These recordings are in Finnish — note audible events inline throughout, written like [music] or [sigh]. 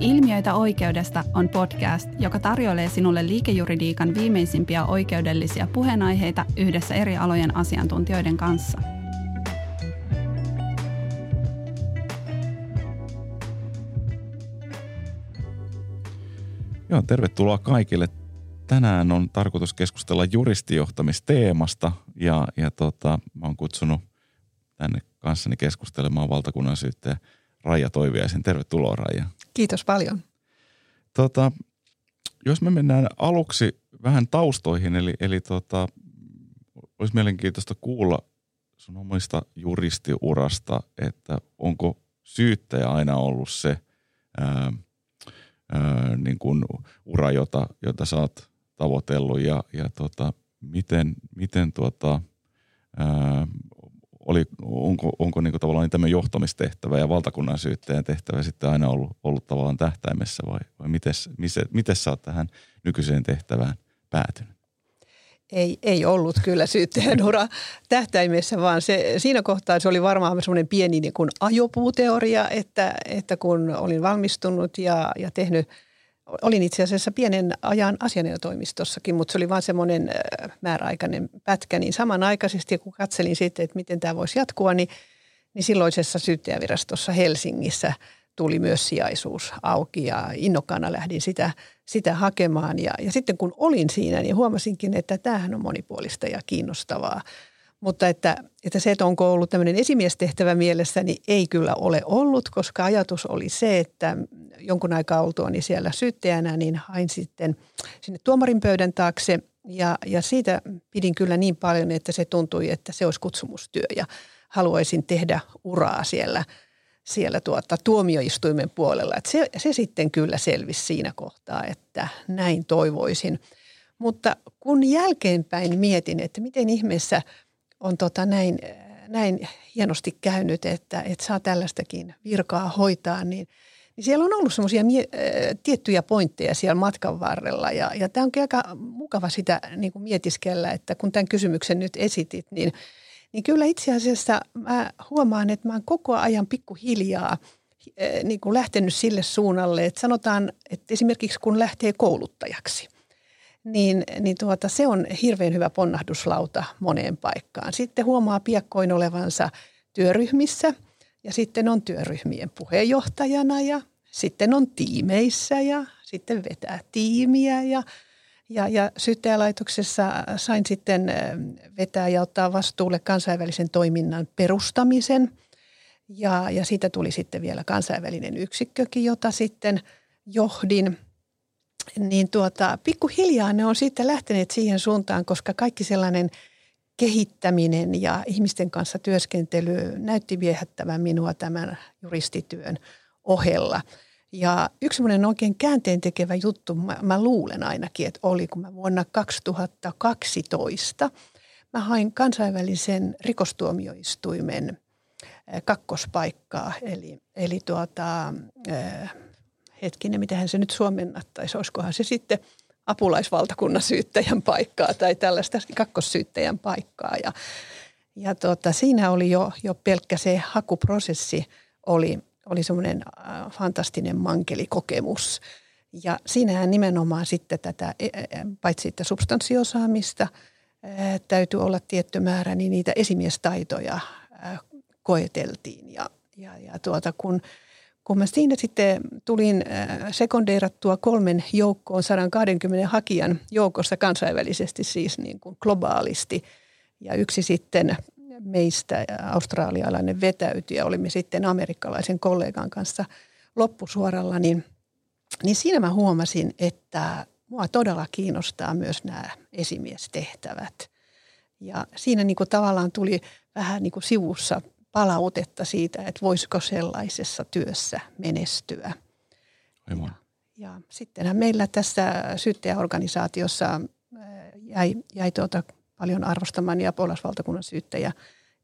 Ilmiöitä oikeudesta on podcast, joka tarjoilee sinulle liikejuridiikan viimeisimpiä oikeudellisia puheenaiheita yhdessä eri alojen asiantuntijoiden kanssa. Joo, tervetuloa kaikille. Tänään on tarkoitus keskustella juristijohtamisteemasta ja, ja tota, mä oon kutsunut tänne kanssani keskustelemaan valtakunnan syyttäjä Raija Toiviaisen. Tervetuloa Raija. Kiitos paljon. Tota, jos me mennään aluksi vähän taustoihin, eli, eli tota, olisi mielenkiintoista kuulla sun omista juristiurasta, että onko syyttäjä aina ollut se ää, ää, niin kuin ura, jota, jota sä oot tavoitellut ja, ja tota, miten, miten tuota, ää, oli, onko, onko niin tavallaan niin tämmöinen johtamistehtävä ja valtakunnan syyttäjän tehtävä sitten aina ollut, ollut tavallaan tähtäimessä vai, vai miten sä oot tähän nykyiseen tehtävään päätynyt? Ei, ei ollut kyllä syyttäjän ura tähtäimessä, vaan se, siinä kohtaa se oli varmaan semmoinen pieni niin kuin ajopuuteoria, että, että kun olin valmistunut ja, ja tehnyt – olin itse asiassa pienen ajan asianajotoimistossakin, mutta se oli vain semmoinen äh, määräaikainen pätkä, niin samanaikaisesti kun katselin sitten, että miten tämä voisi jatkua, niin, niin silloisessa syyttäjävirastossa Helsingissä tuli myös sijaisuus auki ja innokkaana lähdin sitä, sitä hakemaan. Ja, ja sitten kun olin siinä, niin huomasinkin, että tämähän on monipuolista ja kiinnostavaa. Mutta että, että se, että onko ollut tämmöinen esimiestehtävä mielessä, niin ei kyllä ole ollut, koska ajatus oli se, että jonkun aikaa oltuani siellä syyttäjänä, niin hain sitten sinne tuomarin pöydän taakse ja, ja siitä pidin kyllä niin paljon, että se tuntui, että se olisi kutsumustyö ja haluaisin tehdä uraa siellä, siellä tuota, tuomioistuimen puolella. Että se, se sitten kyllä selvisi siinä kohtaa, että näin toivoisin. Mutta kun jälkeenpäin mietin, että miten ihmeessä – on tota näin, näin hienosti käynyt, että, että saa tällaistakin virkaa hoitaa, niin, niin siellä on ollut semmoisia mie- tiettyjä pointteja siellä matkan varrella. Ja, ja tämä onkin aika mukava sitä niin kuin mietiskellä, että kun tämän kysymyksen nyt esitit, niin, niin kyllä itse asiassa mä huomaan, että mä oon koko ajan pikkuhiljaa niin kuin lähtenyt sille suunnalle, että sanotaan, että esimerkiksi kun lähtee kouluttajaksi – niin, niin tuota, se on hirveän hyvä ponnahduslauta moneen paikkaan. Sitten huomaa piakkoin olevansa työryhmissä ja sitten on työryhmien puheenjohtajana ja sitten on tiimeissä ja sitten vetää tiimiä ja, ja, ja syyttäjälaitoksessa sain sitten vetää ja ottaa vastuulle kansainvälisen toiminnan perustamisen ja, ja siitä tuli sitten vielä kansainvälinen yksikkökin, jota sitten johdin – niin tuota, pikkuhiljaa ne on sitten lähteneet siihen suuntaan, koska kaikki sellainen kehittäminen ja ihmisten kanssa työskentely näytti viehättävän minua tämän juristityön ohella. Ja yksi semmoinen oikein käänteen tekevä juttu, mä, mä luulen ainakin, että oli kun mä vuonna 2012 mä hain kansainvälisen rikostuomioistuimen kakkospaikkaa, eli, eli tuota, hetkinen, miten se nyt suomennattaisi, olisikohan se sitten apulaisvaltakunnan syyttäjän paikkaa tai tällaista kakkossyyttäjän paikkaa. Ja, ja tota, siinä oli jo, jo pelkkä se hakuprosessi oli, oli semmoinen äh, fantastinen mankelikokemus. Ja siinähän nimenomaan sitten tätä, e, e, paitsi että substanssiosaamista äh, täytyy olla tietty määrä, niin niitä esimiestaitoja äh, koeteltiin. Ja, ja, ja tuota, kun kun mä siinä sitten tulin äh, sekondeerattua kolmen joukkoon 120 hakijan joukossa kansainvälisesti siis niin kuin globaalisti. Ja yksi sitten meistä australialainen vetäytyi ja olimme sitten amerikkalaisen kollegan kanssa loppusuoralla, niin, niin siinä mä huomasin, että mua todella kiinnostaa myös nämä esimiestehtävät. Ja siinä niin kuin tavallaan tuli vähän niin kuin sivussa palautetta siitä, että voisiko sellaisessa työssä menestyä. Aivan. Ja, ja sittenhän meillä tässä syyttäjäorganisaatiossa äh, jäi, jäi tuota paljon arvostamani ja puolustusvaltakunnan syyttäjä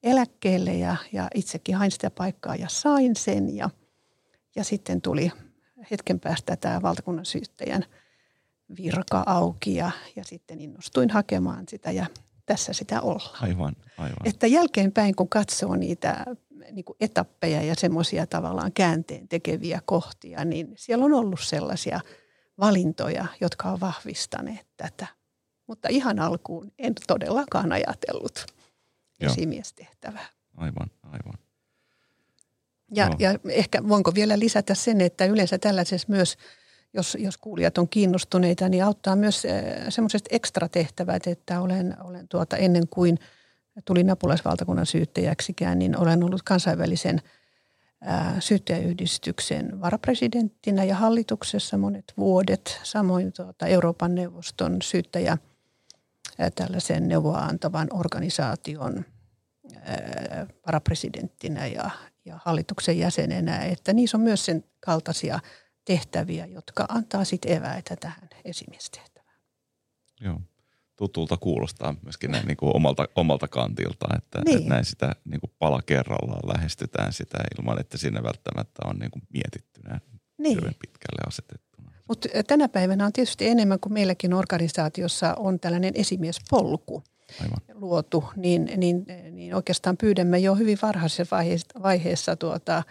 eläkkeelle ja, ja itsekin hain sitä paikkaa ja sain sen ja, ja sitten tuli hetken päästä tämä valtakunnan syyttäjän virka auki ja, ja sitten innostuin hakemaan sitä ja tässä sitä ollaan. Aivan, aivan. Että jälkeenpäin kun katsoo niitä niin kuin etappeja ja semmoisia tavallaan käänteen tekeviä kohtia, niin siellä on ollut sellaisia valintoja, jotka on vahvistaneet tätä. Mutta ihan alkuun en todellakaan ajatellut Joo. esimiestehtävää. Aivan, aivan. Ja, Joo. ja ehkä voinko vielä lisätä sen, että yleensä tällaisessa myös, jos, jos kuulijat on kiinnostuneita, niin auttaa myös semmoiset ekstratehtävät, että olen, olen tuota, ennen kuin tulin apulaisvaltakunnan syyttäjäksikään, niin olen ollut kansainvälisen syyttäjäyhdistyksen varapresidenttinä ja hallituksessa monet vuodet. Samoin tuota, Euroopan neuvoston syyttäjä tällaisen neuvoa antavan organisaation varapresidenttinä ja, ja hallituksen jäsenenä, että niissä on myös sen kaltaisia tehtäviä, jotka antaa sitten eväitä tähän esimiestehtävään. Joo. Tutulta kuulostaa myöskin näin niin kuin omalta, omalta kantilta, että, Niin. että näin sitä niin kuin pala kerrallaan lähestytään sitä ilman, että siinä välttämättä on niin kuin mietittynä Niin. hyvin pitkälle asetettuna. Mutta tänä päivänä on tietysti enemmän kuin meilläkin organisaatiossa on tällainen esimiespolku Aivan. luotu, niin, niin, niin oikeastaan pyydämme jo hyvin varhaisessa vaiheessa, vaiheessa tuota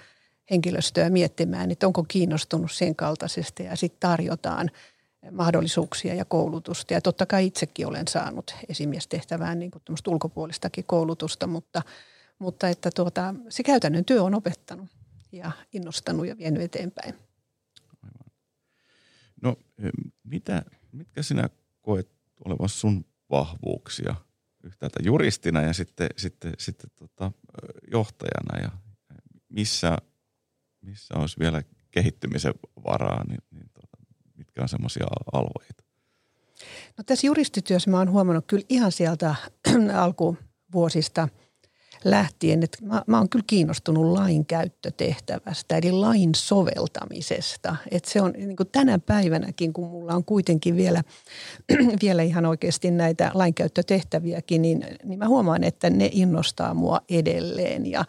henkilöstöä miettimään, että onko kiinnostunut sen kaltaisesta ja sitten tarjotaan mahdollisuuksia ja koulutusta. Ja totta kai itsekin olen saanut esimiestehtävään niin kuin ulkopuolistakin koulutusta, mutta, mutta että tuota, se käytännön työ on opettanut ja innostanut ja vienyt eteenpäin. No mitä, mitkä sinä koet olevan sun vahvuuksia yhtäältä juristina ja sitten, sitten, sitten tota, johtajana ja missä, missä olisi vielä kehittymisen varaa, niin, niin tota, mitkä on semmoisia alueita? No tässä juristityössä mä oon huomannut kyllä ihan sieltä [clears throat] alkuvuosista lähtien, että mä, mä oon kyllä kiinnostunut lain käyttötehtävästä, eli lain soveltamisesta. Että se on niin kuin tänä päivänäkin, kun mulla on kuitenkin vielä, [clears throat] vielä ihan oikeasti näitä lainkäyttötehtäviäkin, niin, niin mä huomaan, että ne innostaa mua edelleen. Ja,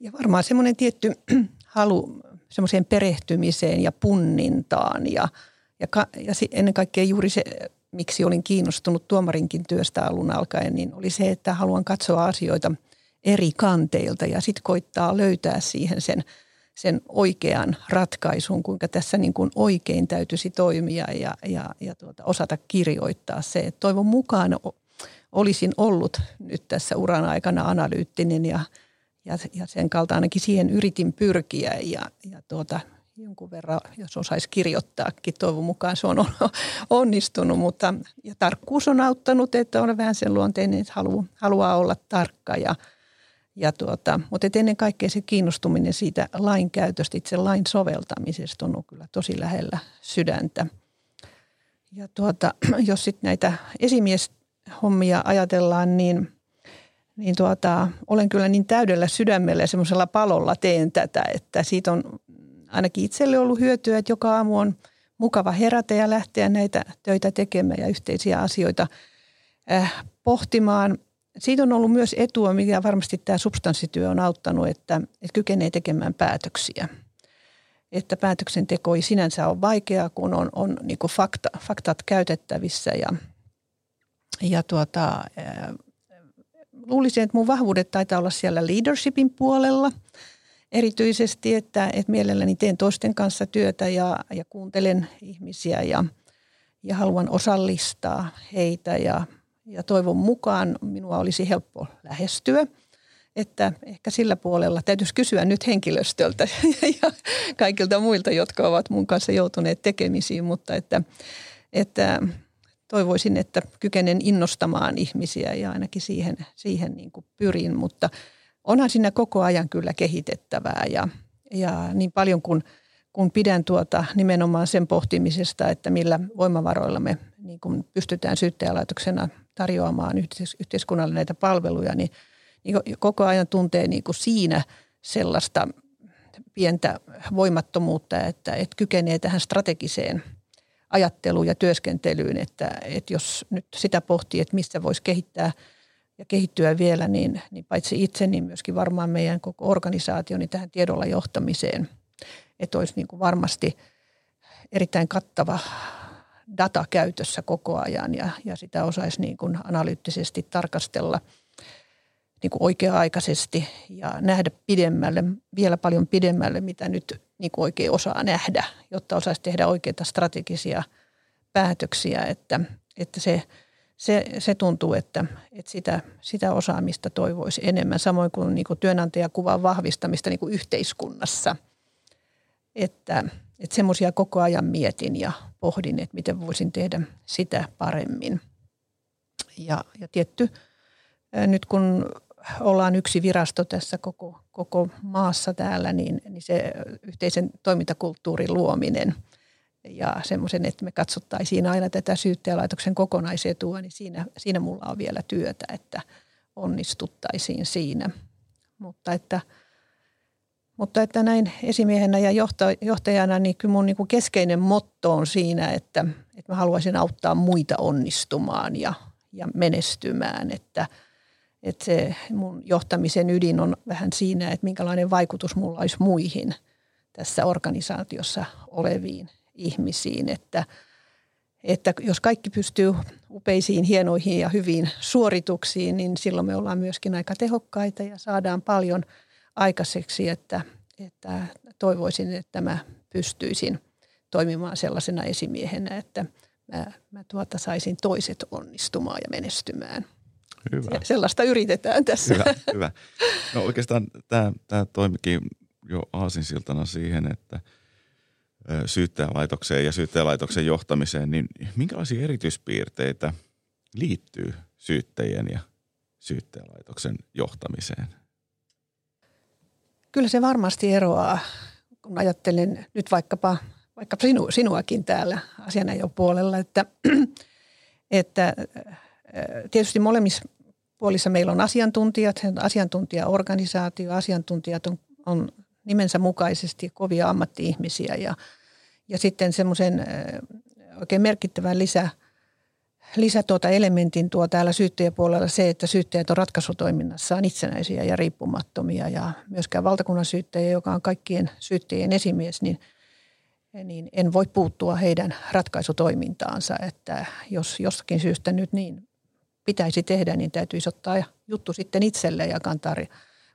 ja varmaan semmoinen tietty [clears throat] halu semmoiseen perehtymiseen ja punnintaan ja, ja, ka, ja ennen kaikkea juuri se, miksi olin kiinnostunut tuomarinkin työstä alun alkaen, niin oli se, että haluan katsoa asioita eri kanteilta ja sitten koittaa löytää siihen sen, sen oikean ratkaisun, kuinka tässä niin kuin oikein täytyisi toimia ja, ja, ja tuota, osata kirjoittaa se. Toivon mukaan olisin ollut nyt tässä uran aikana analyyttinen ja, ja, ja sen kalta ainakin siihen yritin pyrkiä ja, ja tuota, jonkun verran, jos osaisi kirjoittaakin, toivon mukaan se on [laughs] onnistunut, mutta ja tarkkuus on auttanut, että on vähän sen luonteinen, että haluaa, haluaa olla tarkka ja, ja tuota, mutta et ennen kaikkea se kiinnostuminen siitä lain käytöstä, itse lain soveltamisesta on kyllä tosi lähellä sydäntä. Ja tuota, [clears throat] jos sitten näitä esimieshommia ajatellaan, niin, niin tuota, olen kyllä niin täydellä sydämellä ja semmoisella palolla teen tätä, että siitä on ainakin itselle ollut hyötyä, että joka aamu on mukava herätä ja lähteä näitä töitä tekemään ja yhteisiä asioita äh, pohtimaan. Siitä on ollut myös etua, mikä varmasti tämä substanssityö on auttanut, että, että kykenee tekemään päätöksiä. Että päätöksenteko ei sinänsä ole vaikeaa, kun on, on niin fakta, faktat käytettävissä. Ja, ja tuota, äh, luulisin, että mun vahvuudet taitaa olla siellä leadershipin puolella – erityisesti, että, että mielelläni teen toisten kanssa työtä ja, ja kuuntelen ihmisiä ja, ja haluan osallistaa heitä ja, ja toivon mukaan minua olisi helppo lähestyä. Että ehkä sillä puolella täytyisi kysyä nyt henkilöstöltä [laughs] ja kaikilta muilta, jotka ovat mun kanssa joutuneet tekemisiin, mutta että, että toivoisin, että kykenen innostamaan ihmisiä ja ainakin siihen, siihen niin kuin pyrin, mutta – onhan siinä koko ajan kyllä kehitettävää ja, ja niin paljon kuin kun pidän tuota nimenomaan sen pohtimisesta, että millä voimavaroilla me niin kuin pystytään syyttäjälaitoksena tarjoamaan yhteiskunnalle näitä palveluja, niin, niin koko ajan tuntee niin kuin siinä sellaista pientä voimattomuutta, että, että kykenee tähän strategiseen ajatteluun ja työskentelyyn, että, että jos nyt sitä pohtii, että mistä voisi kehittää – ja kehittyä vielä, niin, niin paitsi itse, niin myöskin varmaan meidän koko organisaatio niin tähän tiedolla johtamiseen, että olisi niin kuin varmasti erittäin kattava data käytössä koko ajan ja, ja sitä osaisi niin kuin analyyttisesti tarkastella niin kuin oikea-aikaisesti ja nähdä pidemmälle, vielä paljon pidemmälle, mitä nyt niin kuin oikein osaa nähdä, jotta osaisi tehdä oikeita strategisia päätöksiä, että, että se, se, se tuntuu, että, että sitä, sitä osaamista toivoisi enemmän, samoin kuin, niin kuin työnantajakuvan vahvistamista niin kuin yhteiskunnassa, että, että semmoisia koko ajan mietin ja pohdin, että miten voisin tehdä sitä paremmin. Ja, ja tietty, nyt kun ollaan yksi virasto tässä koko, koko maassa täällä, niin, niin se yhteisen toimintakulttuurin luominen ja semmoisen, että me katsottaisiin aina tätä syyttäjälaitoksen kokonaisetua, niin siinä, siinä mulla on vielä työtä, että onnistuttaisiin siinä. Mutta että, mutta että näin esimiehenä ja johtajana, niin kyllä mun niin kuin keskeinen motto on siinä, että, että mä haluaisin auttaa muita onnistumaan ja, ja menestymään, että – että se mun johtamisen ydin on vähän siinä, että minkälainen vaikutus mulla olisi muihin tässä organisaatiossa oleviin ihmisiin. Että, että jos kaikki pystyy upeisiin, hienoihin ja hyviin suorituksiin, niin silloin me ollaan myöskin aika tehokkaita ja saadaan paljon aikaiseksi, että, että toivoisin, että mä pystyisin toimimaan sellaisena esimiehenä, että mä, mä tuota saisin toiset onnistumaan ja menestymään – Hyvä. Sellaista yritetään tässä. Hyvä, hyvä. No oikeastaan tämä, tämä toimikin jo aasinsiltana siihen, että syyttäjälaitokseen ja syyttäjälaitoksen johtamiseen, niin minkälaisia erityispiirteitä liittyy syyttäjien ja syyttäjälaitoksen johtamiseen? Kyllä se varmasti eroaa, kun ajattelen nyt vaikkapa, vaikka sinu, sinuakin täällä asianajopuolella, että, [clears throat] että tietysti molemmissa puolissa meillä on asiantuntijat, asiantuntijaorganisaatio, asiantuntijat on, on nimensä mukaisesti kovia ammatti-ihmisiä ja, ja sitten semmoisen oikein merkittävän lisä, lisä tuota elementin tuo täällä syyttäjäpuolella se, että syyttäjät on ratkaisutoiminnassaan itsenäisiä ja riippumattomia ja myöskään valtakunnan syyttäjä, joka on kaikkien syyttäjien esimies, niin, niin en voi puuttua heidän ratkaisutoimintaansa, että jos jostakin syystä nyt niin pitäisi tehdä, niin täytyisi ottaa juttu sitten itselle ja kantaa,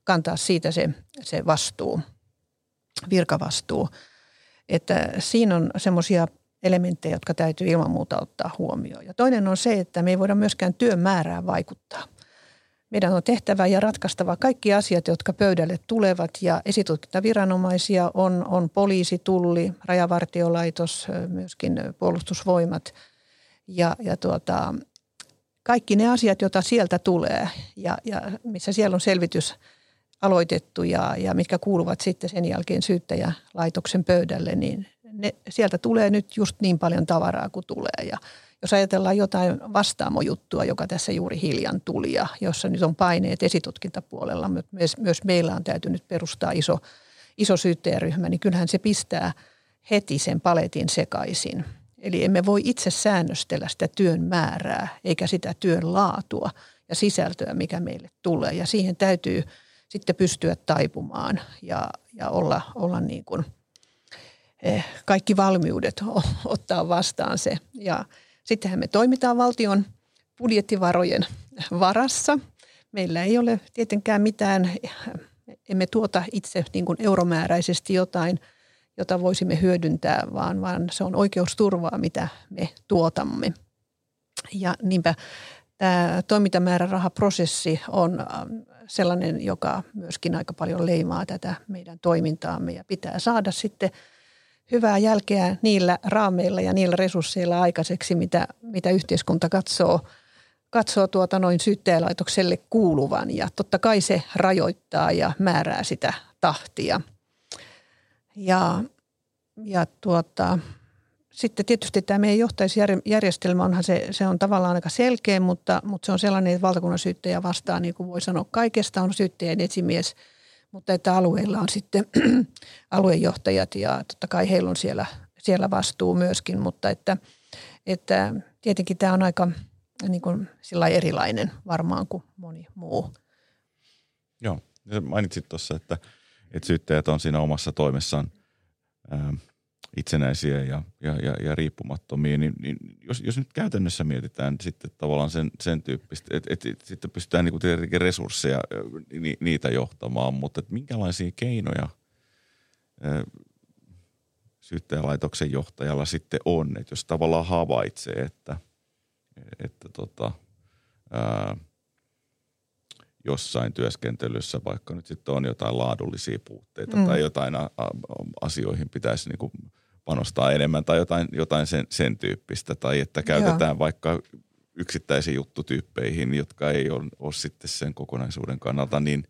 kantaa siitä se, se vastuu, virkavastuu. Että siinä on semmoisia elementtejä, jotka täytyy ilman muuta ottaa huomioon. Ja toinen on se, että me ei voida myöskään työn määrää vaikuttaa. Meidän on tehtävä ja ratkaistava kaikki asiat, jotka pöydälle tulevat ja esitutkintaviranomaisia on, on poliisi, tulli, rajavartiolaitos, myöskin puolustusvoimat ja, ja tuota, kaikki ne asiat, joita sieltä tulee ja, ja missä siellä on selvitys aloitettu ja, ja mitkä kuuluvat sitten sen jälkeen syyttäjälaitoksen pöydälle, niin ne, sieltä tulee nyt just niin paljon tavaraa kuin tulee. Ja jos ajatellaan jotain vastaamojuttua, joka tässä juuri hiljan tuli ja jossa nyt on paineet esitutkintapuolella, mutta myös, myös meillä on täytynyt perustaa iso, iso syyttäjäryhmä, niin kyllähän se pistää heti sen paletin sekaisin – Eli emme voi itse säännöstellä sitä työn määrää eikä sitä työn laatua ja sisältöä, mikä meille tulee. Ja siihen täytyy sitten pystyä taipumaan ja, ja olla, olla niin kuin, eh, kaikki valmiudet ottaa vastaan se. Ja sittenhän me toimitaan valtion budjettivarojen varassa. Meillä ei ole tietenkään mitään, emme tuota itse niin kuin euromääräisesti jotain – jota voisimme hyödyntää, vaan, vaan se on oikeusturvaa, mitä me tuotamme. Ja niinpä tämä toimintamäärärahaprosessi on ähm, sellainen, joka myöskin aika paljon leimaa tätä meidän toimintaamme ja pitää saada sitten hyvää jälkeä niillä raameilla ja niillä resursseilla aikaiseksi, mitä, mitä yhteiskunta katsoo, katsoo tuota noin syyttäjälaitokselle kuuluvan. Ja totta kai se rajoittaa ja määrää sitä tahtia – ja, ja tuota, sitten tietysti tämä meidän johtaisjärjestelmä onhan se, se on tavallaan aika selkeä, mutta, mutta se on sellainen, että valtakunnan syyttäjä vastaa, niin kuin voi sanoa, kaikesta on syyttäjän esimies, mutta että alueilla on sitten [clears throat] aluejohtajat ja totta kai heillä on siellä, siellä vastuu myöskin, mutta että, että tietenkin tämä on aika niin kuin sillä erilainen varmaan kuin moni muu. Joo, mainitsit tuossa, että – että syyttäjät on siinä omassa toimessaan ää, itsenäisiä ja, ja, ja, ja riippumattomia, niin, niin jos, jos nyt käytännössä mietitään sitten tavallaan sen, sen tyyppistä, että et, et, sitten pystytään niin tietenkin resursseja ni, niitä johtamaan, mutta että minkälaisia keinoja syyttäjälaitoksen johtajalla sitten on, että jos tavallaan havaitsee, että, että tota, ää, jossain työskentelyssä vaikka nyt sitten on jotain laadullisia puutteita mm. tai jotain a, a, asioihin pitäisi niin kuin panostaa enemmän tai jotain, jotain sen, sen tyyppistä tai että käytetään Joo. vaikka yksittäisiin juttutyyppeihin, jotka ei ole, ole sitten sen kokonaisuuden kannalta niin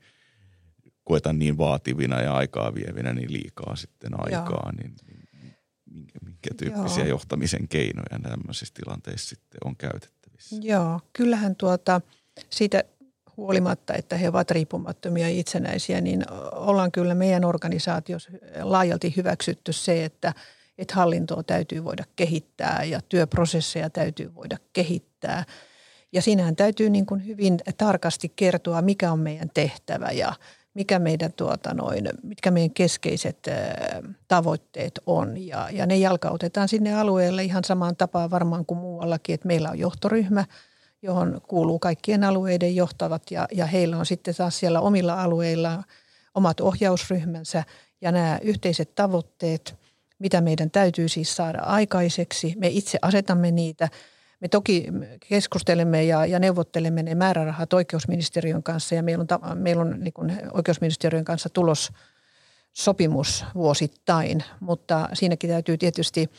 koeta niin vaativina ja aikaa vievinä niin liikaa sitten aikaa, niin, niin minkä, minkä tyyppisiä Joo. johtamisen keinoja tämmöisissä tilanteissa sitten on käytettävissä? Joo, kyllähän tuota, siitä huolimatta, että he ovat riippumattomia ja itsenäisiä, niin ollaan kyllä meidän organisaatiossa laajalti hyväksytty se, että, että hallintoa täytyy voida kehittää ja työprosesseja täytyy voida kehittää. Ja siinähän täytyy niin kuin hyvin tarkasti kertoa, mikä on meidän tehtävä ja mikä meidän, tuota noin, mitkä meidän keskeiset tavoitteet on. Ja, ja ne jalkautetaan sinne alueelle ihan samaan tapaan varmaan kuin muuallakin, että meillä on johtoryhmä – johon kuuluu kaikkien alueiden johtavat ja, ja heillä on sitten taas siellä omilla alueilla omat ohjausryhmänsä ja nämä yhteiset tavoitteet, mitä meidän täytyy siis saada aikaiseksi. Me itse asetamme niitä. Me toki keskustelemme ja, ja neuvottelemme ne määrärahat oikeusministeriön kanssa ja meillä on, meillä on niin oikeusministeriön kanssa tulos sopimus vuosittain, mutta siinäkin täytyy tietysti –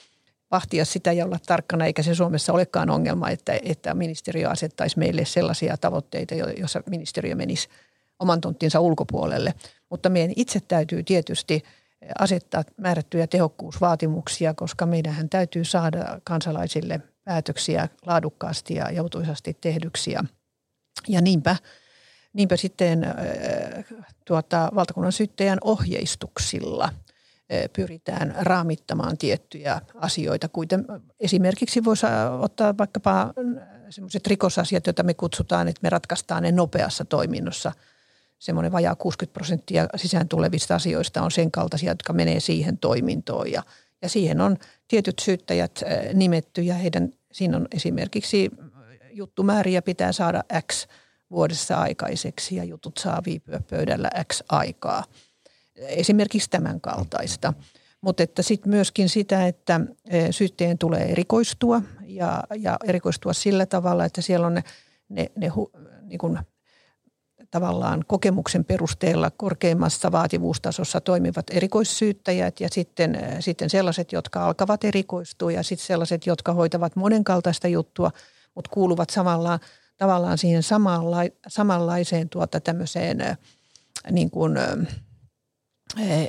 vahtia sitä ja olla tarkkana, eikä se Suomessa olekaan ongelma, että, että ministeriö asettaisi meille sellaisia tavoitteita, joissa ministeriö menisi oman tonttinsa ulkopuolelle. Mutta meidän itse täytyy tietysti asettaa määrättyjä tehokkuusvaatimuksia, koska meidän täytyy saada kansalaisille päätöksiä laadukkaasti ja joutuisasti tehdyksi. Ja niinpä, niinpä sitten tuota, valtakunnan syyttäjän ohjeistuksilla – pyritään raamittamaan tiettyjä asioita. Kuten esimerkiksi voisi ottaa vaikkapa sellaiset rikosasiat, joita me kutsutaan, että me ratkaistaan ne nopeassa toiminnossa. Semmoinen vajaa 60 prosenttia sisään tulevista asioista on sen kaltaisia, jotka menee siihen toimintoon. Ja, ja siihen on tietyt syyttäjät nimetty ja heidän, siinä on esimerkiksi juttumääriä pitää saada X vuodessa aikaiseksi ja jutut saa viipyä pöydällä X aikaa – esimerkiksi tämän kaltaista. Mutta että sitten myöskin sitä, että e, syytteen tulee erikoistua ja, ja erikoistua sillä tavalla, että siellä on ne, ne, ne hu, niin kuin tavallaan kokemuksen perusteella korkeimmassa vaativuustasossa toimivat erikoissyyttäjät ja sitten, e, sitten sellaiset, jotka alkavat erikoistua ja sitten sellaiset, jotka hoitavat monenkaltaista juttua, mutta kuuluvat samalla, tavallaan siihen samanla, samanlaiseen tuota tämmöiseen e, niin kuin –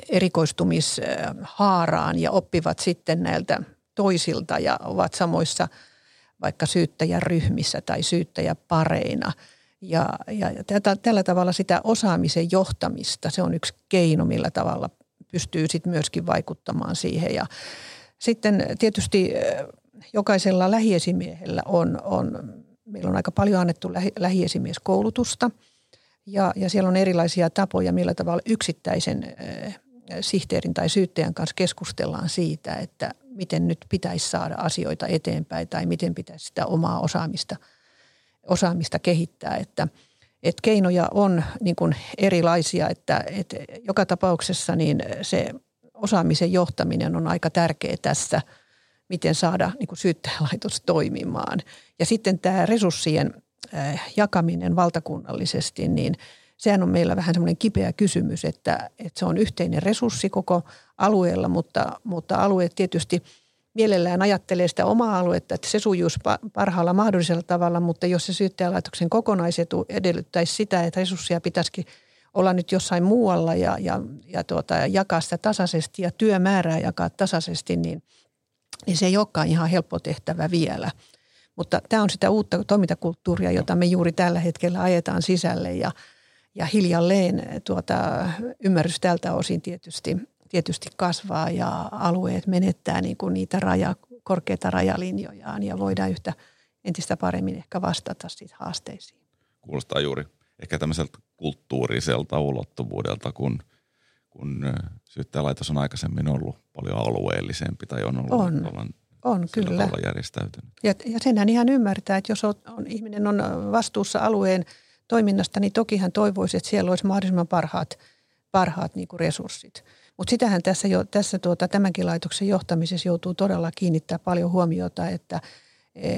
erikoistumishaaraan ja oppivat sitten näiltä toisilta ja ovat samoissa vaikka syyttäjäryhmissä tai syyttäjäpareina. Ja, ja, ja tätä, tällä tavalla sitä osaamisen johtamista, se on yksi keino, millä tavalla pystyy sitten myöskin vaikuttamaan siihen. Ja sitten tietysti eh, jokaisella lähiesimiehellä on, on meillä on aika paljon annettu lähi, lähiesimieskoulutusta – ja, ja siellä on erilaisia tapoja, millä tavalla yksittäisen sihteerin tai syyttäjän kanssa keskustellaan siitä, että miten nyt pitäisi saada asioita eteenpäin tai miten pitäisi sitä omaa osaamista, osaamista kehittää. Että, että keinoja on niin kuin erilaisia, että, että joka tapauksessa niin se osaamisen johtaminen on aika tärkeä tässä, miten saada niin kuin syyttäjälaitos toimimaan. Ja sitten tämä resurssien – jakaminen valtakunnallisesti, niin sehän on meillä vähän semmoinen kipeä kysymys, että, että se on yhteinen resurssi koko alueella, mutta, mutta alueet tietysti mielellään ajattelee sitä omaa aluetta, että se sujuisi parhaalla mahdollisella tavalla, mutta jos se syyttäjälaitoksen kokonaisetu edellyttäisi sitä, että resursseja pitäisikin olla nyt jossain muualla ja, ja, ja tuota, jakaa sitä tasaisesti ja työmäärää jakaa tasaisesti, niin, niin se ei olekaan ihan helppo tehtävä vielä – mutta tämä on sitä uutta toimintakulttuuria, jota me juuri tällä hetkellä ajetaan sisälle ja, ja hiljalleen tuota, ymmärrys tältä osin tietysti, tietysti kasvaa ja alueet menettää niin kuin niitä raja, korkeita rajalinjojaan ja voidaan yhtä entistä paremmin ehkä vastata siitä haasteisiin. Kuulostaa juuri ehkä tämmöiseltä kulttuuriselta ulottuvuudelta, kun, kun syyttäjälaitos on aikaisemmin ollut paljon alueellisempi tai on ollut on. On, kyllä. järjestäytynyt. Ja, ja senhän ihan ymmärtää, että jos on, on, ihminen on vastuussa alueen toiminnasta, niin toki hän toivoisi, että siellä olisi mahdollisimman parhaat, parhaat niin kuin resurssit. Mutta sitähän tässä, jo, tässä tuota, tämänkin laitoksen johtamisessa joutuu todella kiinnittää paljon huomiota, että,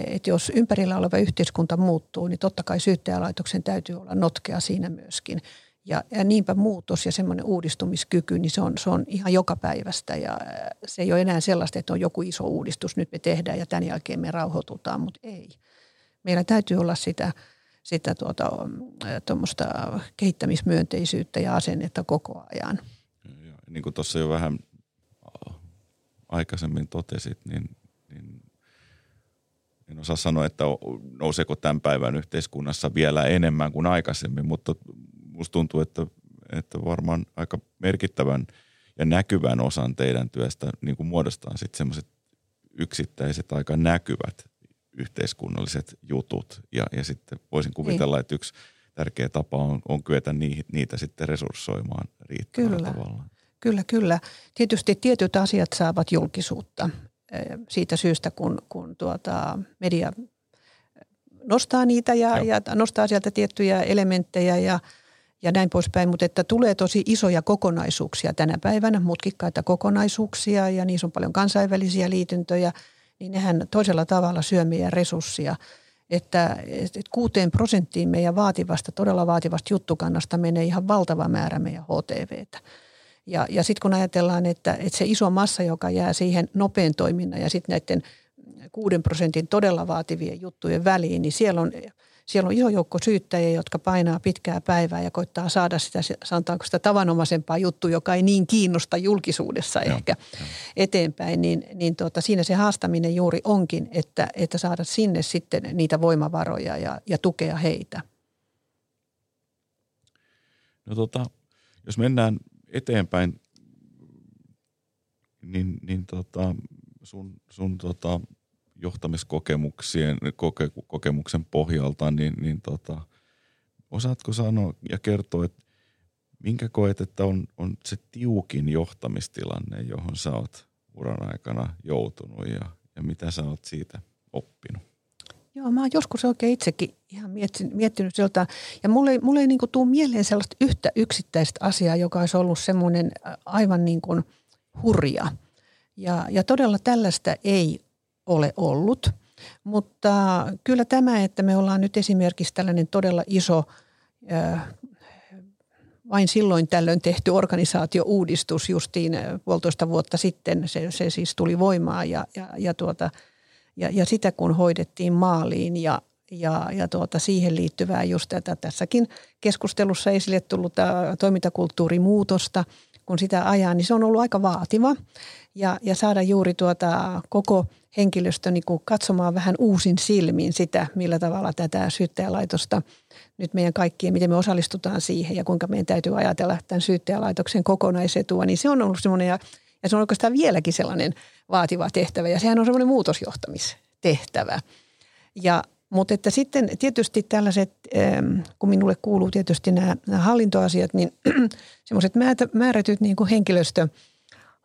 että jos ympärillä oleva yhteiskunta muuttuu, niin totta kai syyttäjälaitoksen täytyy olla notkea siinä myöskin. Ja, ja niinpä muutos ja semmoinen uudistumiskyky, niin se on, se on ihan joka päivästä ja se ei ole enää sellaista, että on joku iso uudistus, nyt me tehdään ja tämän jälkeen me rauhoitutaan, mutta ei. Meillä täytyy olla sitä, sitä tuota, kehittämismyönteisyyttä ja asennetta koko ajan. Ja, niin kuin tuossa jo vähän aikaisemmin totesit, niin, niin en osaa sanoa, että nouseeko tämän päivän yhteiskunnassa vielä enemmän kuin aikaisemmin, mutta musta tuntuu, että, että varmaan aika merkittävän ja näkyvän osan teidän työstä niin kuin muodostaa sitten semmoiset yksittäiset aika näkyvät yhteiskunnalliset jutut. Ja, ja sitten voisin kuvitella, niin. että yksi tärkeä tapa on, on kyetä niitä, niitä sitten resurssoimaan riittävällä kyllä. tavalla. Kyllä, kyllä. Tietysti tietyt asiat saavat julkisuutta eh, siitä syystä, kun, kun tuota media nostaa niitä ja, ja nostaa sieltä tiettyjä elementtejä ja – ja näin poispäin, mutta että tulee tosi isoja kokonaisuuksia tänä päivänä, mutkikkaita kokonaisuuksia ja niissä on paljon kansainvälisiä liityntöjä, niin nehän toisella tavalla syö meidän resurssia. Että, että kuuteen prosenttiin meidän vaativasta, todella vaativasta juttukannasta menee ihan valtava määrä meidän HTVtä. Ja, ja sitten kun ajatellaan, että, että se iso massa, joka jää siihen nopean toiminnan ja sitten näiden kuuden prosentin todella vaativien juttujen väliin, niin siellä on siellä on iso joukko syyttäjiä, jotka painaa pitkää päivää ja koittaa saada sitä, sanotaanko sitä tavanomaisempaa juttua, joka ei niin kiinnosta julkisuudessa Joo, ehkä eteenpäin, niin, niin tuota, siinä se haastaminen juuri onkin, että, että saada sinne sitten niitä voimavaroja ja, ja tukea heitä. No tota, jos mennään eteenpäin, niin, niin tota, sun, sun tota, johtamiskokemuksien koke, kokemuksen pohjalta, niin, niin tota, osaatko sanoa ja kertoa, että minkä koet, että on, on se tiukin johtamistilanne, johon sä oot uran aikana joutunut ja, ja mitä sä oot siitä oppinut? Joo, mä oon joskus oikein itsekin ihan miettinyt, miettinyt siltä, ja mulle, mulle ei niin tuu mieleen sellaista yhtä yksittäistä asiaa, joka olisi ollut semmoinen aivan niin kuin hurja. Ja, ja todella tällaista ei ole ollut. Mutta kyllä tämä, että me ollaan nyt esimerkiksi tällainen todella iso, vain silloin tällöin tehty organisaatio-uudistus justiin puolitoista vuotta sitten, se, se siis tuli voimaan ja, ja, ja, tuota, ja, ja sitä kun hoidettiin maaliin ja, ja, ja tuota, siihen liittyvää just tätä tässäkin keskustelussa esille tullut toimintakulttuurimuutosta, kun sitä ajaa, niin se on ollut aika vaativa ja, ja saada juuri tuota koko henkilöstö niin kuin katsomaan vähän uusin silmin sitä, millä tavalla tätä syyttäjälaitosta nyt meidän kaikkien, miten me osallistutaan siihen ja kuinka meidän täytyy ajatella tämän syyttäjälaitoksen kokonaisetua, niin se on ollut semmoinen ja, ja se on oikeastaan vieläkin sellainen vaativa tehtävä ja sehän on semmoinen muutosjohtamistehtävä. Ja mutta että sitten tietysti tällaiset, kun minulle kuuluu tietysti nämä, nämä hallintoasiat, niin [clears throat] semmoiset määrätyt niin kuin henkilöstö,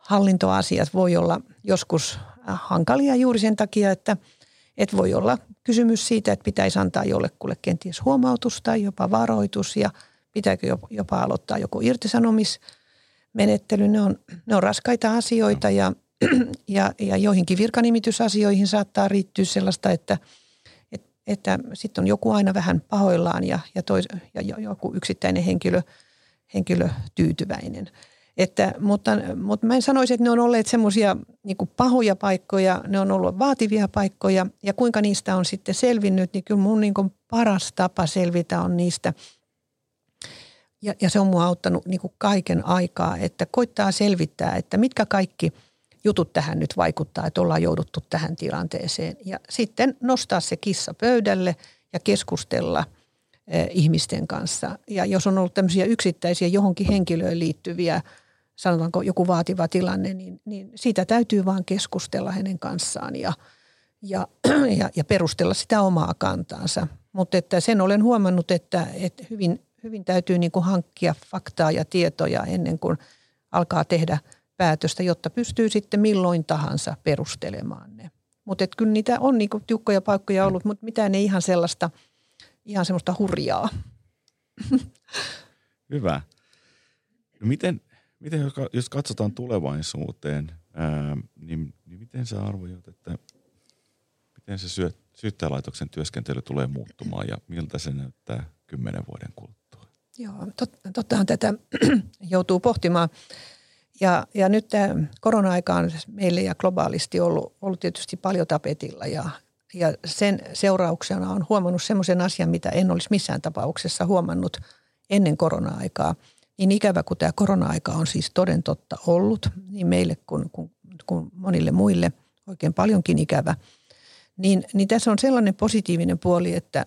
hallintoasiat voi olla joskus hankalia juuri sen takia, että, että voi olla kysymys siitä, että pitäisi antaa jollekulle kenties huomautus tai jopa varoitus ja pitääkö jopa aloittaa joku irtisanomismenettely. Ne on, ne on raskaita asioita ja, ja, ja joihinkin virkanimitysasioihin saattaa riittyä sellaista, että, että, että sitten on joku aina vähän pahoillaan ja, ja, tois, ja joku yksittäinen henkilö, henkilö tyytyväinen – että, mutta, mutta mä en sanoisi, että ne on olleet semmoisia niin pahoja paikkoja, ne on ollut vaativia paikkoja ja kuinka niistä on sitten selvinnyt, niin kyllä mun niin paras tapa selvitä on niistä ja, ja se on mua auttanut niin kaiken aikaa, että koittaa selvittää, että mitkä kaikki jutut tähän nyt vaikuttaa, että ollaan jouduttu tähän tilanteeseen. Ja sitten nostaa se kissa pöydälle ja keskustella eh, ihmisten kanssa. Ja jos on ollut tämmöisiä yksittäisiä johonkin henkilöön liittyviä – sanotaanko joku vaativa tilanne, niin, niin siitä täytyy vaan keskustella hänen kanssaan ja, ja, [clears throat] ja, ja perustella sitä omaa kantaansa. Mutta että sen olen huomannut, että, että hyvin, hyvin täytyy niin kuin hankkia faktaa ja tietoja ennen kuin alkaa tehdä päätöstä, jotta pystyy sitten milloin tahansa perustelemaan ne. Mutta kyllä niitä on niinku tiukkoja paikkoja ollut, mutta mitään ei ihan sellaista, ihan semmoista hurjaa. [laughs] Hyvä. No miten, miten jos katsotaan tulevaisuuteen, ää, niin, niin miten sä arvioit, että miten se syö, syyttäjälaitoksen työskentely tulee muuttumaan ja miltä se näyttää kymmenen vuoden kuluttua? Joo, tot, tottahan tätä [clears throat] joutuu pohtimaan. Ja, ja nyt tämä korona-aika on meille ja globaalisti ollut, ollut tietysti paljon tapetilla ja, ja sen seurauksena on huomannut semmoisen asian, mitä en olisi missään tapauksessa huomannut ennen korona-aikaa. Niin ikävä kuin tämä korona-aika on siis toden totta ollut, niin meille kuin, kuin, kuin monille muille oikein paljonkin ikävä – niin, niin tässä on sellainen positiivinen puoli, että,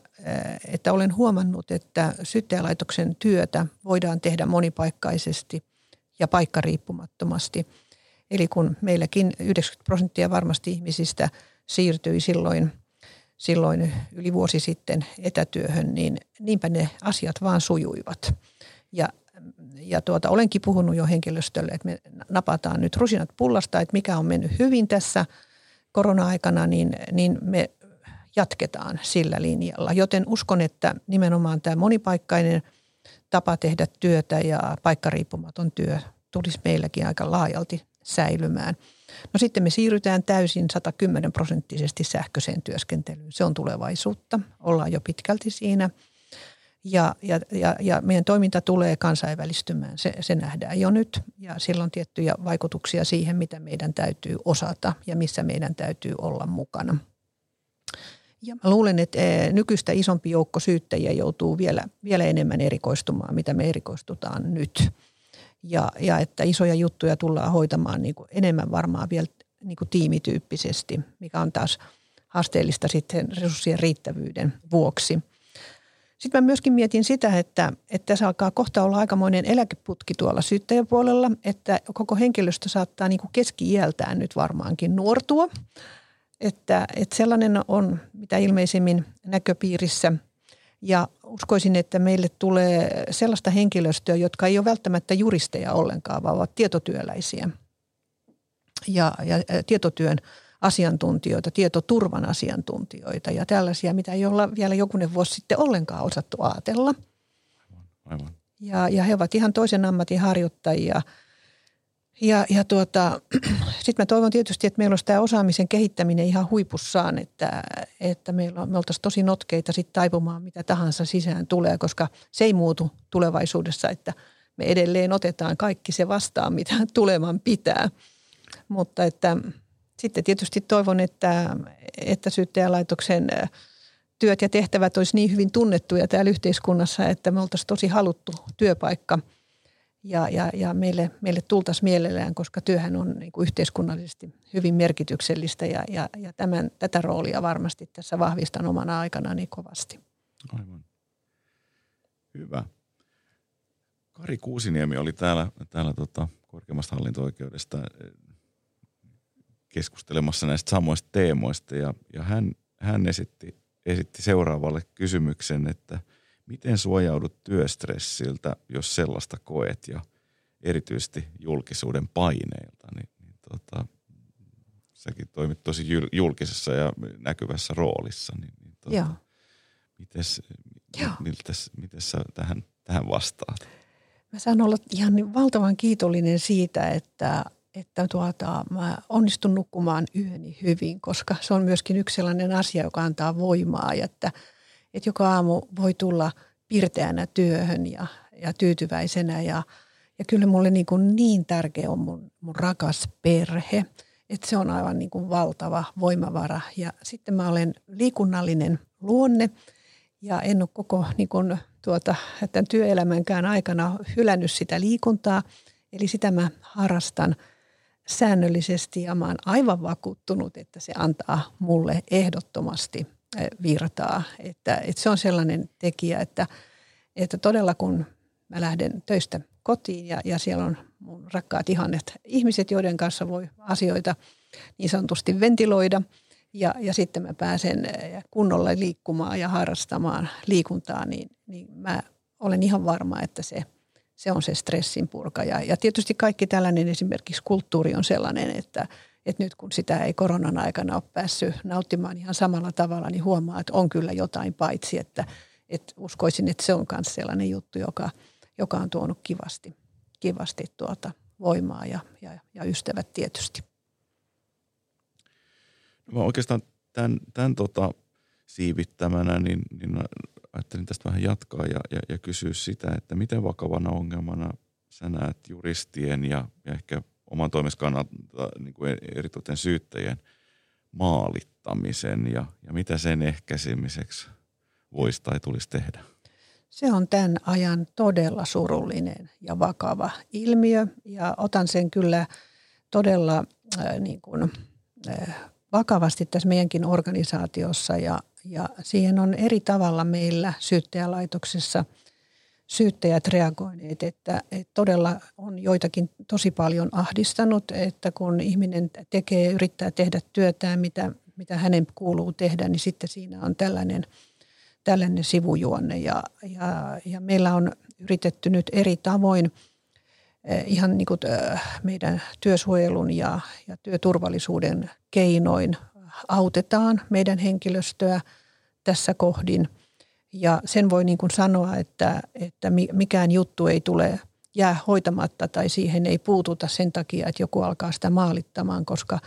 että olen huomannut, että syyttäjälaitoksen työtä voidaan tehdä monipaikkaisesti ja paikkariippumattomasti. Eli kun meilläkin 90 prosenttia varmasti ihmisistä siirtyi silloin, silloin yli vuosi sitten etätyöhön, niin niinpä ne asiat vaan sujuivat. Ja, ja tuota, olenkin puhunut jo henkilöstölle, että me napataan nyt rusinat pullasta, että mikä on mennyt hyvin tässä – korona-aikana, niin, niin me jatketaan sillä linjalla. Joten uskon, että nimenomaan tämä monipaikkainen tapa tehdä työtä ja paikkariippumaton työ tulisi meilläkin aika laajalti säilymään. No sitten me siirrytään täysin 110 prosenttisesti sähköiseen työskentelyyn. Se on tulevaisuutta. Ollaan jo pitkälti siinä. Ja, ja, ja, ja meidän toiminta tulee kansainvälistymään, se, se nähdään jo nyt. Ja sillä on tiettyjä vaikutuksia siihen, mitä meidän täytyy osata ja missä meidän täytyy olla mukana. Ja mä luulen, että eh, nykyistä isompi joukko syyttäjiä joutuu vielä, vielä enemmän erikoistumaan, mitä me erikoistutaan nyt. Ja, ja että isoja juttuja tullaan hoitamaan niin kuin enemmän varmaan vielä niin kuin tiimityyppisesti, mikä on taas haasteellista sitten resurssien riittävyyden vuoksi – sitten mä myöskin mietin sitä, että, että tässä alkaa kohta olla aikamoinen eläkeputki tuolla syyttäjäpuolella, että koko henkilöstö saattaa niin keski-iältään nyt varmaankin nuortua. Että, että sellainen on mitä ilmeisemmin näköpiirissä. Ja uskoisin, että meille tulee sellaista henkilöstöä, jotka ei ole välttämättä juristeja ollenkaan, vaan ovat tietotyöläisiä. Ja, ja tietotyön asiantuntijoita, tietoturvan asiantuntijoita ja tällaisia, mitä ei olla vielä jokunen vuosi sitten ollenkaan osattu ajatella. Aivan. Ja, ja he ovat ihan toisen ammatin harjoittajia. Ja, ja tuota, [clears throat] sitten mä toivon tietysti, että meillä olisi tämä osaamisen kehittäminen ihan huipussaan, että, että meillä on, me oltaisiin tosi notkeita sitten taipumaan mitä tahansa sisään tulee, koska se ei muutu tulevaisuudessa, että me edelleen otetaan kaikki se vastaan, mitä tuleman pitää. Mutta että sitten tietysti toivon, että, että syyttäjälaitoksen työt ja tehtävät olisi niin hyvin tunnettuja täällä yhteiskunnassa, että me oltaisiin tosi haluttu työpaikka ja, ja, ja meille, meille tultaisiin mielellään, koska työhän on niin kuin yhteiskunnallisesti hyvin merkityksellistä ja, ja, ja tämän, tätä roolia varmasti tässä vahvistan omana aikana niin kovasti. Aivan. Hyvä. Kari Kuusiniemi oli täällä, täällä tota, korkeimmasta hallinto-oikeudesta keskustelemassa näistä samoista teemoista ja, ja hän, hän esitti, esitti seuraavalle kysymyksen, että miten suojaudut työstressiltä, jos sellaista koet ja erityisesti julkisuuden paineilta, niin, niin tota, säkin toimit tosi julkisessa ja näkyvässä roolissa, niin, niin tota, Joo. Mites, Joo. Miltäs, miten sä tähän, tähän vastaat? Mä saan olla ihan valtavan kiitollinen siitä, että että tuota, mä onnistun nukkumaan yöni hyvin, koska se on myöskin yksi sellainen asia, joka antaa voimaa, ja että, että joka aamu voi tulla pirteänä työhön ja, ja tyytyväisenä ja, ja kyllä mulle niin, kuin niin tärkeä on mun, mun rakas perhe, että se on aivan niin kuin valtava voimavara. Ja sitten mä olen liikunnallinen luonne ja en ole koko niin kuin, tuota, tämän työelämänkään aikana hylännyt sitä liikuntaa. Eli sitä mä harrastan – säännöllisesti ja mä oon aivan vakuuttunut, että se antaa mulle ehdottomasti virtaa. Että, että se on sellainen tekijä, että, että todella kun mä lähden töistä kotiin ja, ja siellä on mun rakkaat ihannet ihmiset, joiden kanssa voi asioita niin sanotusti ventiloida. Ja, ja sitten mä pääsen kunnolla liikkumaan ja harrastamaan liikuntaa, niin, niin mä olen ihan varma, että se se on se stressin purkaja. Ja tietysti kaikki tällainen esimerkiksi kulttuuri on sellainen, että, että nyt kun sitä ei koronan aikana ole päässyt nauttimaan ihan samalla tavalla, niin huomaa, että on kyllä jotain paitsi, että, että uskoisin, että se on myös sellainen juttu, joka, joka on tuonut kivasti, kivasti tuota voimaa ja, ja, ja ystävät tietysti. No oikeastaan tämän, tämän tota, siivittämänä, niin, niin ajattelin tästä vähän jatkaa ja, ja, ja kysyä sitä, että miten vakavana ongelmana sä näet juristien ja, ja ehkä oman kannalta niin kuin eritoten syyttäjien maalittamisen ja, ja mitä sen ehkäisemiseksi voisi tai tulisi tehdä? Se on tämän ajan todella surullinen ja vakava ilmiö ja otan sen kyllä todella äh, niin kuin, äh, vakavasti tässä meidänkin organisaatiossa ja, ja siihen on eri tavalla meillä syyttäjälaitoksessa syyttäjät reagoineet, että, että todella on joitakin tosi paljon ahdistanut, että kun ihminen tekee yrittää tehdä työtään, mitä, mitä hänen kuuluu tehdä, niin sitten siinä on tällainen, tällainen sivujuonne. Ja, ja, ja meillä on yritetty nyt eri tavoin – ihan niin kuin eh, meidän työsuojelun ja, ja työturvallisuuden keinoin autetaan meidän henkilöstöä tässä kohdin. Ja sen voi niin kuin sanoa, että, että mikään juttu ei tule jää hoitamatta tai siihen ei puututa sen takia, että joku alkaa sitä maalittamaan, koska,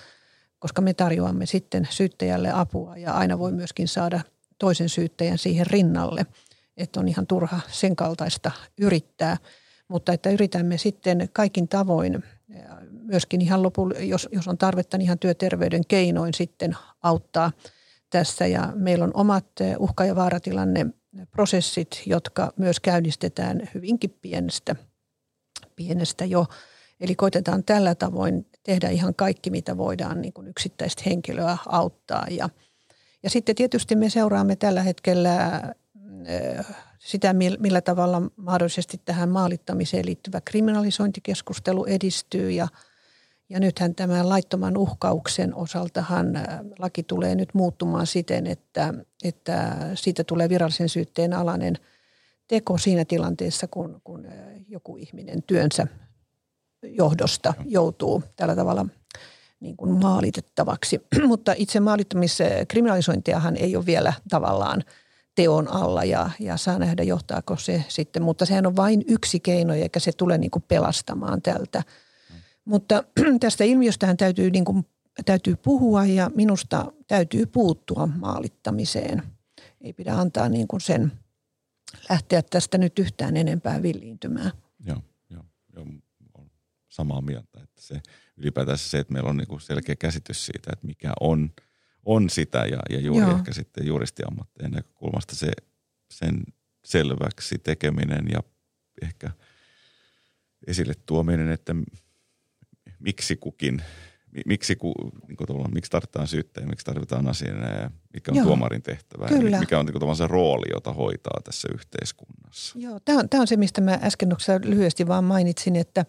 koska me tarjoamme sitten syyttäjälle apua ja aina voi myöskin saada toisen syyttäjän siihen rinnalle. Että on ihan turha sen kaltaista yrittää – mutta että yritämme sitten kaikin tavoin myöskin ihan lopulla, jos, jos on tarvetta, niin ihan työterveyden keinoin sitten auttaa tässä. Ja meillä on omat uhka- ja vaaratilanne prosessit, jotka myös käynnistetään hyvinkin pienestä, pienestä jo. Eli koitetaan tällä tavoin tehdä ihan kaikki, mitä voidaan niin kuin yksittäistä henkilöä auttaa. Ja, ja sitten tietysti me seuraamme tällä hetkellä sitä, millä tavalla mahdollisesti tähän maalittamiseen liittyvä kriminalisointikeskustelu edistyy ja ja nythän tämän laittoman uhkauksen osaltahan äh, laki tulee nyt muuttumaan siten, että, että siitä tulee virallisen syytteen alainen teko siinä tilanteessa, kun, kun äh, joku ihminen työnsä johdosta joutuu tällä tavalla niin kuin maalitettavaksi. [clears throat] Mutta itse maalittamiskriminalisointiahan ei ole vielä tavallaan – teon alla ja, ja saa nähdä johtaako se sitten. Mutta sehän on vain yksi keino eikä se tule niin kuin pelastamaan tältä. Mm. Mutta [clears throat] tästä ilmiöstähän täytyy, niin kuin, täytyy puhua ja minusta täytyy puuttua maalittamiseen. Ei pidä antaa niin kuin sen lähteä tästä nyt yhtään enempää villiintymään. Joo, joo, joo samaa mieltä. Että se, ylipäätään se, että meillä on niin kuin selkeä käsitys siitä, että mikä on – on sitä ja, ja juuri Joo. ehkä sitten juristiammattien näkökulmasta se, sen selväksi tekeminen ja ehkä esille tuominen, että miksi kukin, miksi, ku, niin kuin miksi tarvitaan syyttäjä, miksi tarvitaan asiana ja mikä on Joo, tuomarin tehtävä kyllä. ja mikä on niin se rooli, jota hoitaa tässä yhteiskunnassa. Joo, tämä on, tämä on se, mistä mä äsken lyhyesti vaan mainitsin, että,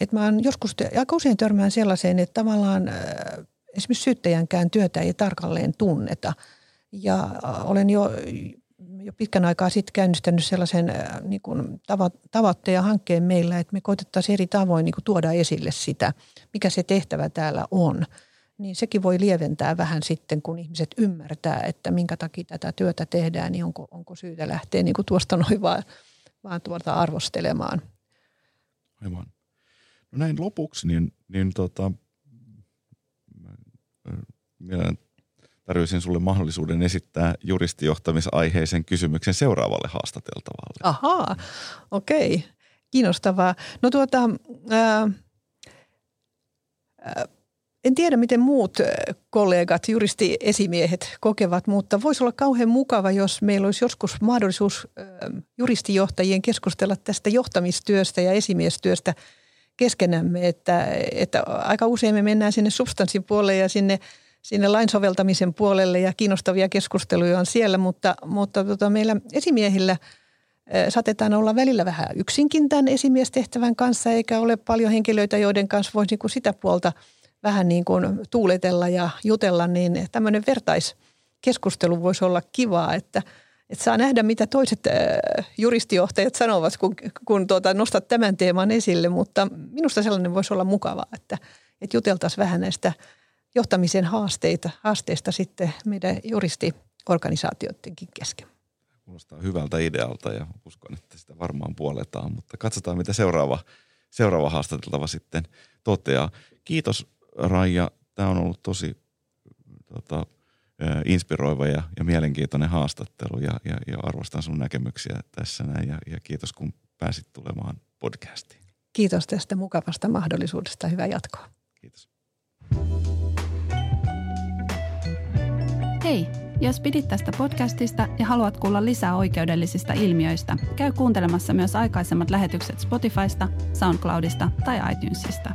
että mä oon joskus aika usein törmään sellaiseen, että tavallaan äh, esimerkiksi syyttäjänkään työtä ei tarkalleen tunneta. Ja äh, olen jo, jo pitkän aikaa sitten käynnistänyt sellaisen äh, niin kuin tavoitteen ja hankkeen meillä, että me koitettaisiin eri tavoin niin kuin tuoda esille sitä, mikä se tehtävä täällä on. Niin sekin voi lieventää vähän sitten, kun ihmiset ymmärtää, että minkä takia tätä työtä tehdään, niin onko, onko syytä lähteä niin kuin tuosta noin vaan, vaan tuota arvostelemaan. Aivan. No näin lopuksi, niin, niin tota, mielelläni tarjoisin sulle mahdollisuuden esittää juristijohtamisaiheisen kysymyksen seuraavalle haastateltavalle. Ahaa, okei. Okay. Kiinnostavaa. No tuota, ää, ää, en tiedä, miten muut kollegat, juristiesimiehet kokevat, mutta voisi olla kauhean mukava, jos meillä olisi joskus mahdollisuus juristijohtajien keskustella tästä johtamistyöstä ja esimiestyöstä – keskenämme, että, että aika usein me mennään sinne substanssin puolelle ja sinne, sinne lain soveltamisen puolelle ja kiinnostavia keskusteluja on siellä, mutta, mutta tota, meillä esimiehillä saatetaan olla välillä vähän yksinkin tämän esimiestehtävän kanssa, eikä ole paljon henkilöitä, joiden kanssa voisi niin kuin sitä puolta vähän niin kuin tuuletella ja jutella, niin tämmöinen vertaiskeskustelu voisi olla kivaa, että, että saa nähdä, mitä toiset äh, juristijohtajat sanovat, kun, kun tuota, nostat tämän teeman esille, mutta minusta sellainen voisi olla mukavaa, että, että juteltaisiin vähän näistä johtamisen haasteita, haasteista sitten meidän juristiorganisaatioidenkin kesken. Kuulostaa hyvältä idealta ja uskon, että sitä varmaan puoletaan, mutta katsotaan, mitä seuraava, seuraava haastateltava sitten toteaa. Kiitos Raija, tämä on ollut tosi tota, inspiroiva ja, ja mielenkiintoinen haastattelu ja, ja, ja arvostan sun näkemyksiä tässä näin ja, ja kiitos kun pääsit tulemaan podcastiin. Kiitos tästä mukavasta mahdollisuudesta. Hyvää jatkoa. Kiitos. Hei, jos pidit tästä podcastista ja haluat kuulla lisää oikeudellisista ilmiöistä, käy kuuntelemassa myös aikaisemmat lähetykset Spotifysta, SoundCloudista tai iTunesista.